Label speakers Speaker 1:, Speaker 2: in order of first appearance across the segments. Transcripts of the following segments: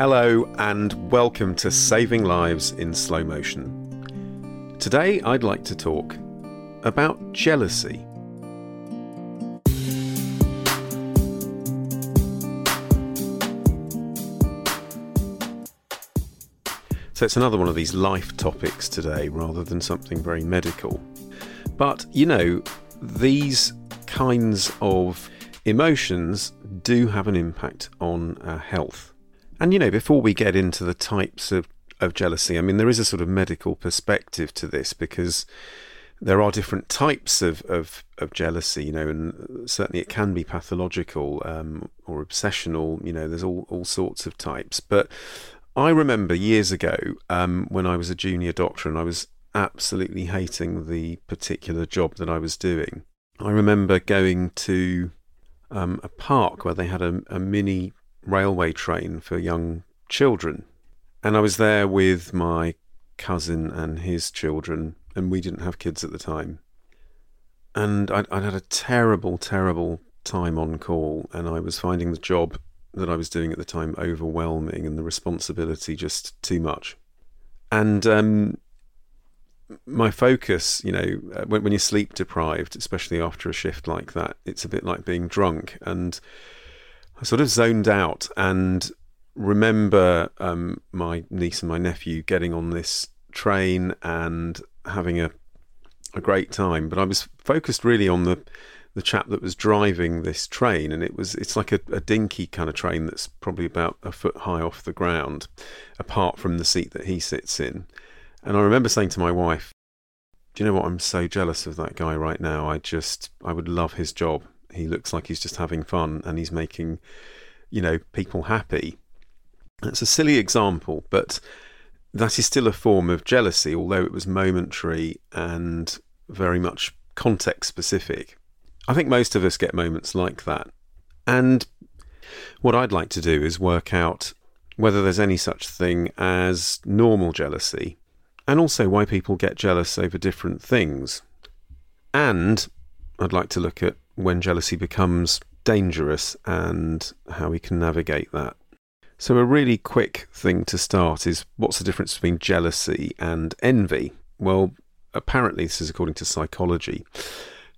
Speaker 1: Hello, and welcome to Saving Lives in Slow Motion. Today, I'd like to talk about jealousy. So, it's another one of these life topics today rather than something very medical. But, you know, these kinds of emotions do have an impact on our health. And you know, before we get into the types of, of jealousy, I mean, there is a sort of medical perspective to this because there are different types of, of, of jealousy, you know, and certainly it can be pathological um, or obsessional, you know, there's all, all sorts of types. But I remember years ago um, when I was a junior doctor and I was absolutely hating the particular job that I was doing. I remember going to um, a park where they had a, a mini railway train for young children. And I was there with my cousin and his children, and we didn't have kids at the time. And I'd, I'd, had a terrible, terrible time on call, and I was finding the job that I was doing at the time overwhelming and the responsibility just too much. And um, my focus, you know, uh, when, when you're sleep deprived, especially after a shift like that, it's a bit like being drunk. And I sort of zoned out and remember um, my niece and my nephew getting on this train and having a a great time. But I was focused really on the the chap that was driving this train, and it was it's like a, a dinky kind of train that's probably about a foot high off the ground, apart from the seat that he sits in. And I remember saying to my wife, "Do you know what? I'm so jealous of that guy right now. I just I would love his job. He looks like he's just having fun and he's making, you know, people happy." That's a silly example, but that is still a form of jealousy, although it was momentary and very much context specific. I think most of us get moments like that. And what I'd like to do is work out whether there's any such thing as normal jealousy, and also why people get jealous over different things. And I'd like to look at when jealousy becomes dangerous and how we can navigate that. So, a really quick thing to start is what's the difference between jealousy and envy? Well, apparently, this is according to psychology.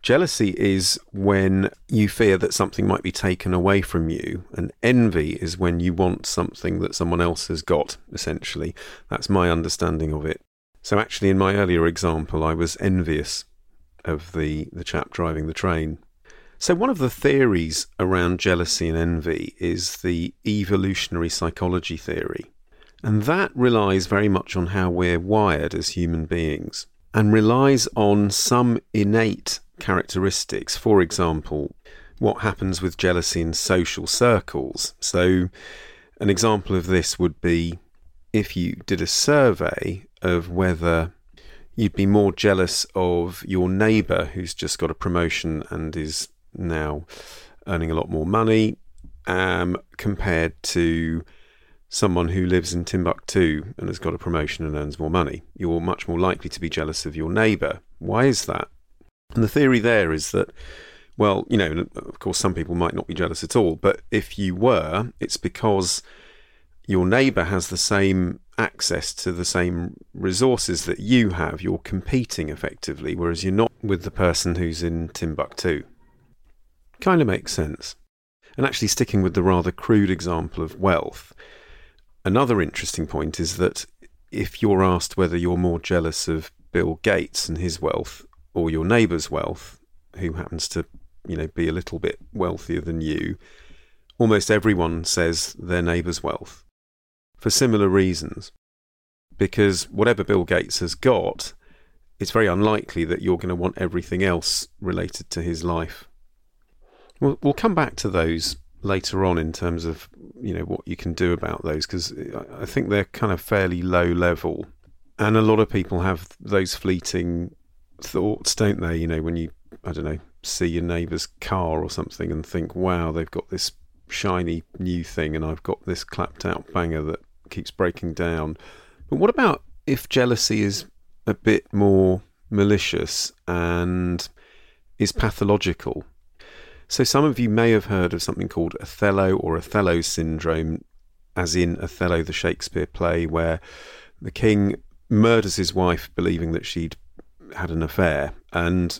Speaker 1: Jealousy is when you fear that something might be taken away from you, and envy is when you want something that someone else has got, essentially. That's my understanding of it. So, actually, in my earlier example, I was envious of the, the chap driving the train. So, one of the theories around jealousy and envy is the evolutionary psychology theory. And that relies very much on how we're wired as human beings and relies on some innate characteristics. For example, what happens with jealousy in social circles. So, an example of this would be if you did a survey of whether you'd be more jealous of your neighbour who's just got a promotion and is now earning a lot more money um, compared to someone who lives in Timbuktu and has got a promotion and earns more money. You're much more likely to be jealous of your neighbour. Why is that? And the theory there is that, well, you know, of course, some people might not be jealous at all, but if you were, it's because your neighbour has the same access to the same resources that you have. You're competing effectively, whereas you're not with the person who's in Timbuktu. Kind of makes sense. And actually, sticking with the rather crude example of wealth, another interesting point is that if you're asked whether you're more jealous of Bill Gates and his wealth or your neighbour's wealth, who happens to, you know, be a little bit wealthier than you, almost everyone says their neighbour's wealth for similar reasons. Because whatever Bill Gates has got, it's very unlikely that you're going to want everything else related to his life. We'll, we'll come back to those later on in terms of you know what you can do about those because I think they're kind of fairly low level, and a lot of people have those fleeting thoughts, don't they? You know, when you I don't know see your neighbour's car or something and think, wow, they've got this shiny new thing, and I've got this clapped out banger that keeps breaking down. But what about if jealousy is a bit more malicious and is pathological? So, some of you may have heard of something called Othello or Othello syndrome, as in Othello, the Shakespeare play, where the king murders his wife believing that she'd had an affair. And,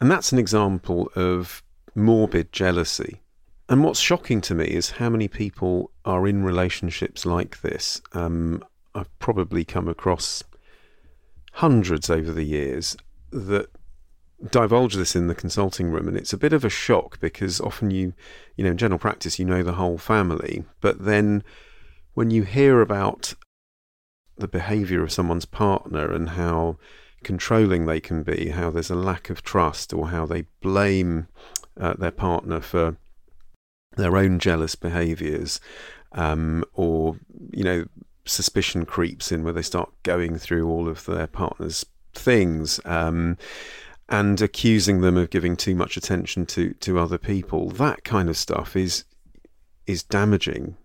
Speaker 1: and that's an example of morbid jealousy. And what's shocking to me is how many people are in relationships like this. Um, I've probably come across hundreds over the years that divulge this in the consulting room and it's a bit of a shock because often you you know in general practice you know the whole family but then when you hear about the behavior of someone's partner and how controlling they can be how there's a lack of trust or how they blame uh, their partner for their own jealous behaviors um, or you know suspicion creeps in where they start going through all of their partner's things um, and accusing them of giving too much attention to to other people. That kind of stuff is is damaging,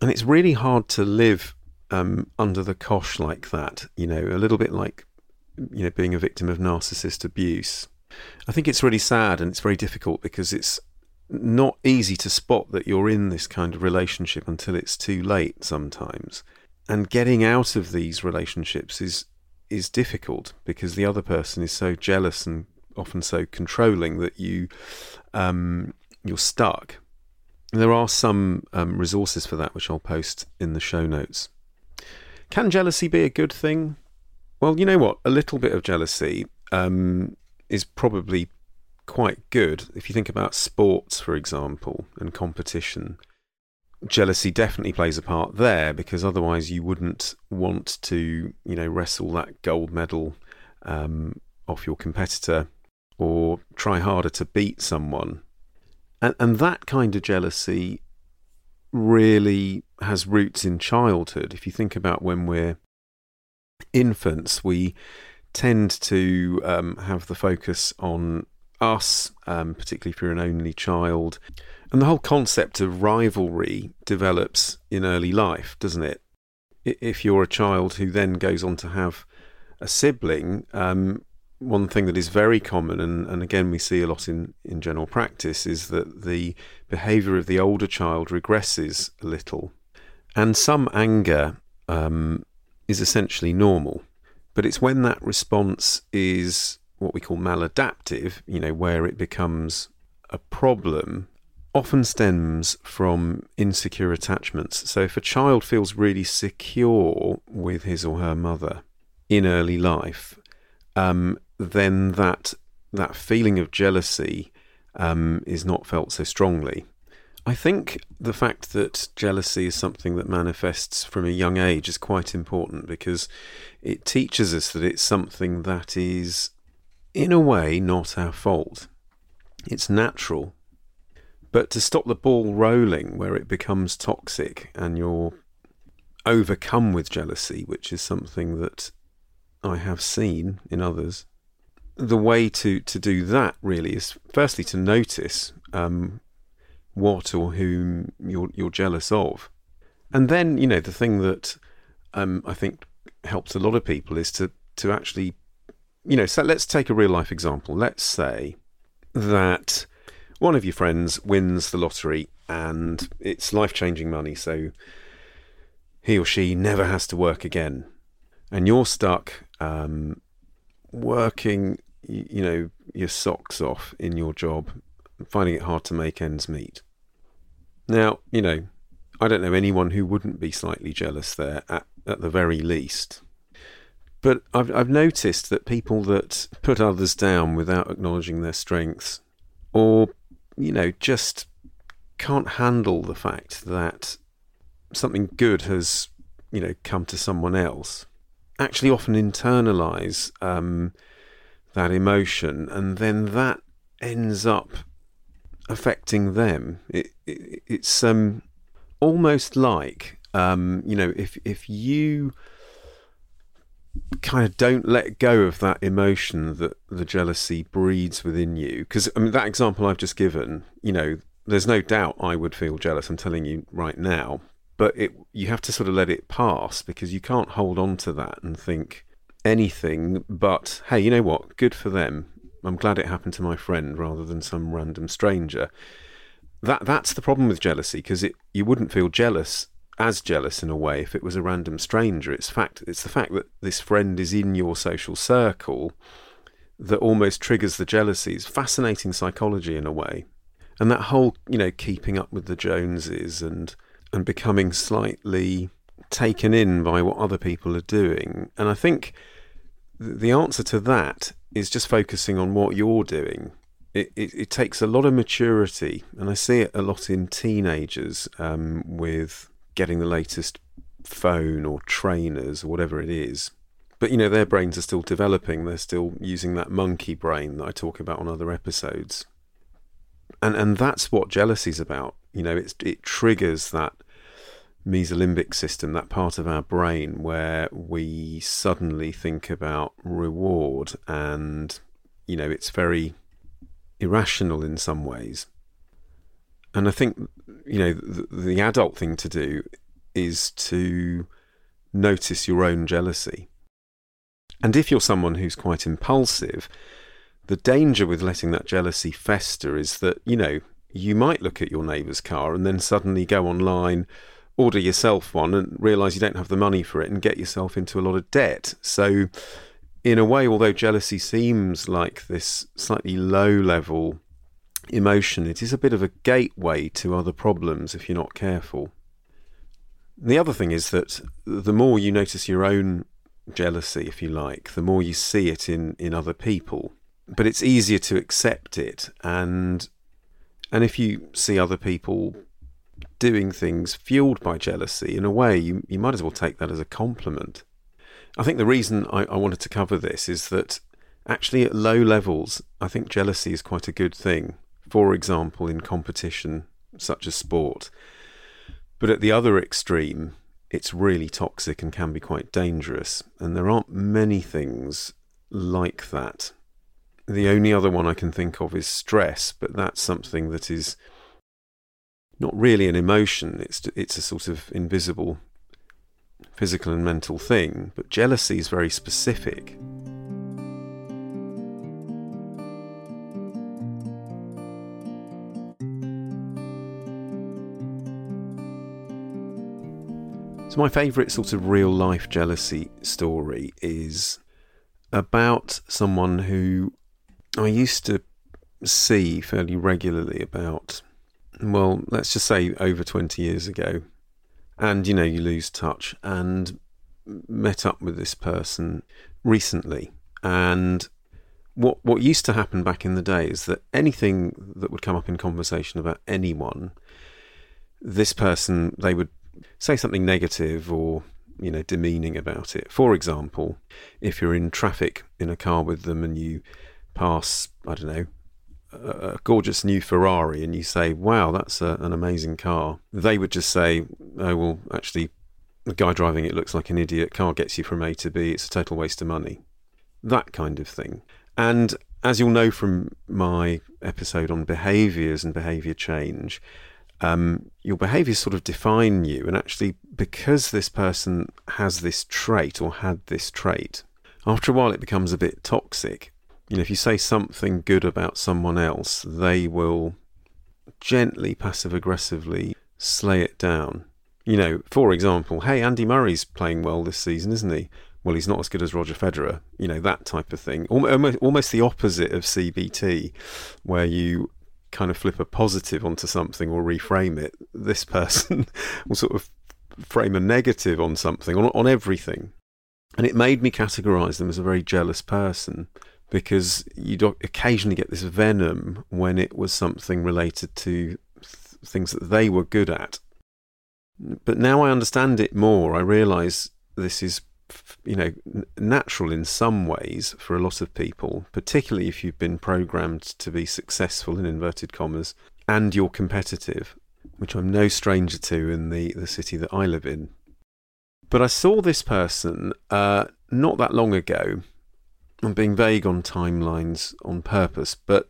Speaker 1: and it's really hard to live um, under the cosh like that. You know, a little bit like you know being a victim of narcissist abuse. I think it's really sad and it's very difficult because it's not easy to spot that you're in this kind of relationship until it's too late sometimes. And getting out of these relationships is is difficult because the other person is so jealous and often so controlling that you um, you're stuck. There are some um, resources for that which I'll post in the show notes. Can jealousy be a good thing? Well, you know what? A little bit of jealousy um, is probably quite good. If you think about sports, for example, and competition, jealousy definitely plays a part there because otherwise you wouldn't want to, you know, wrestle that gold medal um, off your competitor or try harder to beat someone. And, and that kind of jealousy really has roots in childhood. If you think about when we're infants, we tend to um, have the focus on us, um, particularly if you're an only child. And the whole concept of rivalry develops in early life, doesn't it? If you're a child who then goes on to have a sibling, um, one thing that is very common, and, and again we see a lot in, in general practice, is that the behaviour of the older child regresses a little. And some anger um, is essentially normal. But it's when that response is what we call maladaptive, you know, where it becomes a problem often stems from insecure attachments. So if a child feels really secure with his or her mother in early life, um, then that that feeling of jealousy um, is not felt so strongly. I think the fact that jealousy is something that manifests from a young age is quite important because it teaches us that it's something that is, in a way, not our fault. It's natural but to stop the ball rolling where it becomes toxic and you're overcome with jealousy, which is something that I have seen in others, the way to, to do that really is firstly to notice um, what or whom you're, you're jealous of. And then, you know, the thing that um, I think helps a lot of people is to, to actually, you know, so let's take a real life example. Let's say that one of your friends wins the lottery and it's life changing money. So he or she never has to work again, and you're stuck um, working, you know, your socks off in your job, finding it hard to make ends meet. Now, you know, I don't know anyone who wouldn't be slightly jealous there at, at the very least. But I've, I've noticed that people that put others down without acknowledging their strengths, or, you know, just can't handle the fact that something good has, you know, come to someone else, actually often internalize um, that emotion, and then that ends up affecting them. It, it, it's um, almost like um, you know, if if you kind of don't let go of that emotion that the jealousy breeds within you, because I mean that example I've just given, you know, there's no doubt I would feel jealous. I'm telling you right now, but it you have to sort of let it pass because you can't hold on to that and think anything but hey, you know what? Good for them. I'm glad it happened to my friend rather than some random stranger. That that's the problem with jealousy because it you wouldn't feel jealous as jealous in a way if it was a random stranger. It's fact it's the fact that this friend is in your social circle that almost triggers the jealousy. It's fascinating psychology in a way. And that whole, you know, keeping up with the Joneses and and becoming slightly taken in by what other people are doing. And I think the answer to that is just focusing on what you're doing. It, it, it takes a lot of maturity, and I see it a lot in teenagers um, with getting the latest phone or trainers or whatever it is. But you know, their brains are still developing. They're still using that monkey brain that I talk about on other episodes. And and that's what jealousy's about. You know, it's it triggers that mesolimbic system, that part of our brain where we suddenly think about reward and, you know, it's very irrational in some ways. And I think, you know, the, the adult thing to do is to notice your own jealousy. And if you're someone who's quite impulsive, the danger with letting that jealousy fester is that, you know, you might look at your neighbour's car and then suddenly go online order yourself one and realize you don't have the money for it and get yourself into a lot of debt. So, in a way, although jealousy seems like this slightly low level emotion, it is a bit of a gateway to other problems if you're not careful. The other thing is that the more you notice your own jealousy, if you like, the more you see it in, in other people. But it's easier to accept it and and if you see other people doing things fueled by jealousy, in a way, you, you might as well take that as a compliment. I think the reason I, I wanted to cover this is that actually, at low levels, I think jealousy is quite a good thing. For example, in competition such as sport. But at the other extreme, it's really toxic and can be quite dangerous. And there aren't many things like that. The only other one I can think of is stress, but that's something that is not really an emotion. It's it's a sort of invisible physical and mental thing. But jealousy is very specific. So my favourite sort of real life jealousy story is about someone who I used to see fairly regularly about well, let's just say over 20 years ago, and you know, you lose touch, and met up with this person recently. And what what used to happen back in the day is that anything that would come up in conversation about anyone, this person they would say something negative or you know demeaning about it. For example, if you're in traffic in a car with them and you pass, I don't know, a gorgeous new Ferrari and you say, wow, that's a, an amazing car, they would just say, oh, well, actually, the guy driving it looks like an idiot. Car gets you from A to B. It's a total waste of money. That kind of thing. And as you'll know from my episode on behaviors and behavior change, um, your behaviors sort of define you. And actually, because this person has this trait or had this trait, after a while it becomes a bit toxic you know, if you say something good about someone else, they will gently, passive aggressively slay it down. You know, for example, hey, Andy Murray's playing well this season, isn't he? Well, he's not as good as Roger Federer. You know, that type of thing. Almost, almost the opposite of CBT, where you kind of flip a positive onto something or reframe it. This person will sort of frame a negative on something, on, on everything. And it made me categorize them as a very jealous person because you'd occasionally get this venom when it was something related to th- things that they were good at. But now I understand it more. I realize this is, you know, natural in some ways for a lot of people, particularly if you've been programmed to be successful in inverted commas and you're competitive, which I'm no stranger to in the, the city that I live in. But I saw this person uh, not that long ago. I'm being vague on timelines on purpose, but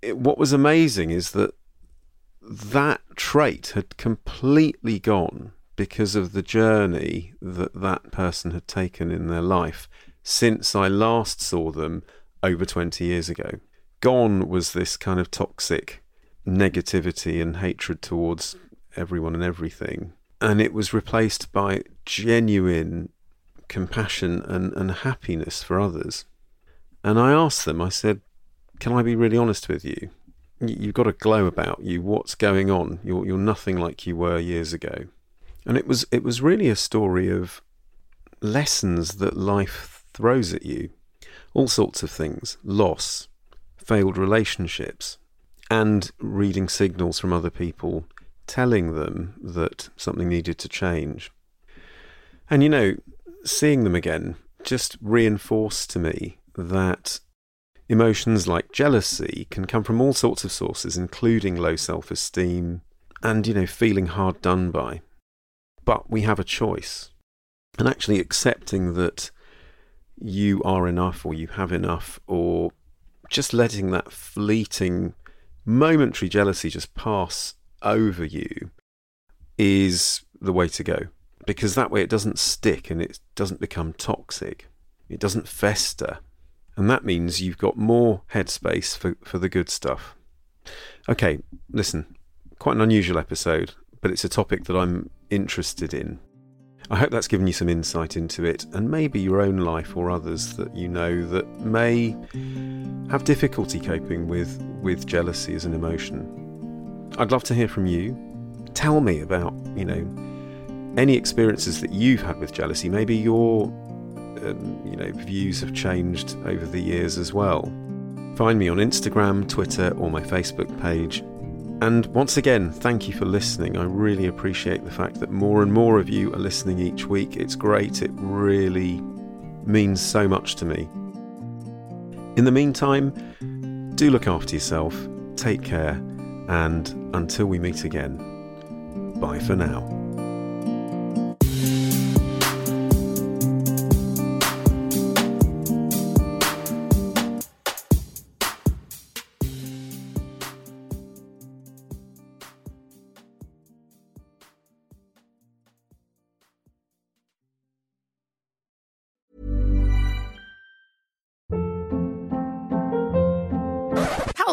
Speaker 1: it, what was amazing is that that trait had completely gone because of the journey that that person had taken in their life since I last saw them over 20 years ago. Gone was this kind of toxic negativity and hatred towards everyone and everything and it was replaced by genuine compassion and, and happiness for others. And I asked them, I said, Can I be really honest with you? You've got a glow about you. What's going on? You're, you're nothing like you were years ago. And it was, it was really a story of lessons that life throws at you. All sorts of things loss, failed relationships, and reading signals from other people telling them that something needed to change. And you know, seeing them again just reinforced to me that emotions like jealousy can come from all sorts of sources, including low self esteem and, you know, feeling hard done by. But we have a choice. And actually accepting that you are enough or you have enough, or just letting that fleeting, momentary jealousy just pass over you is the way to go because that way it doesn't stick and it doesn't become toxic. It doesn't fester. And that means you've got more headspace for, for the good stuff. Okay, listen, quite an unusual episode, but it's a topic that I'm interested in. I hope that's given you some insight into it and maybe your own life or others that you know that may have difficulty coping with, with jealousy as an emotion. I'd love to hear from you. Tell me about, you know, any experiences that you've had with jealousy. Maybe your, um, you know, views have changed over the years as well. Find me on Instagram, Twitter, or my Facebook page. And once again, thank you for listening. I really appreciate the fact that more and more of you are listening each week. It's great. It really means so much to me. In the meantime, do look after yourself. Take care and until we meet again, bye for now.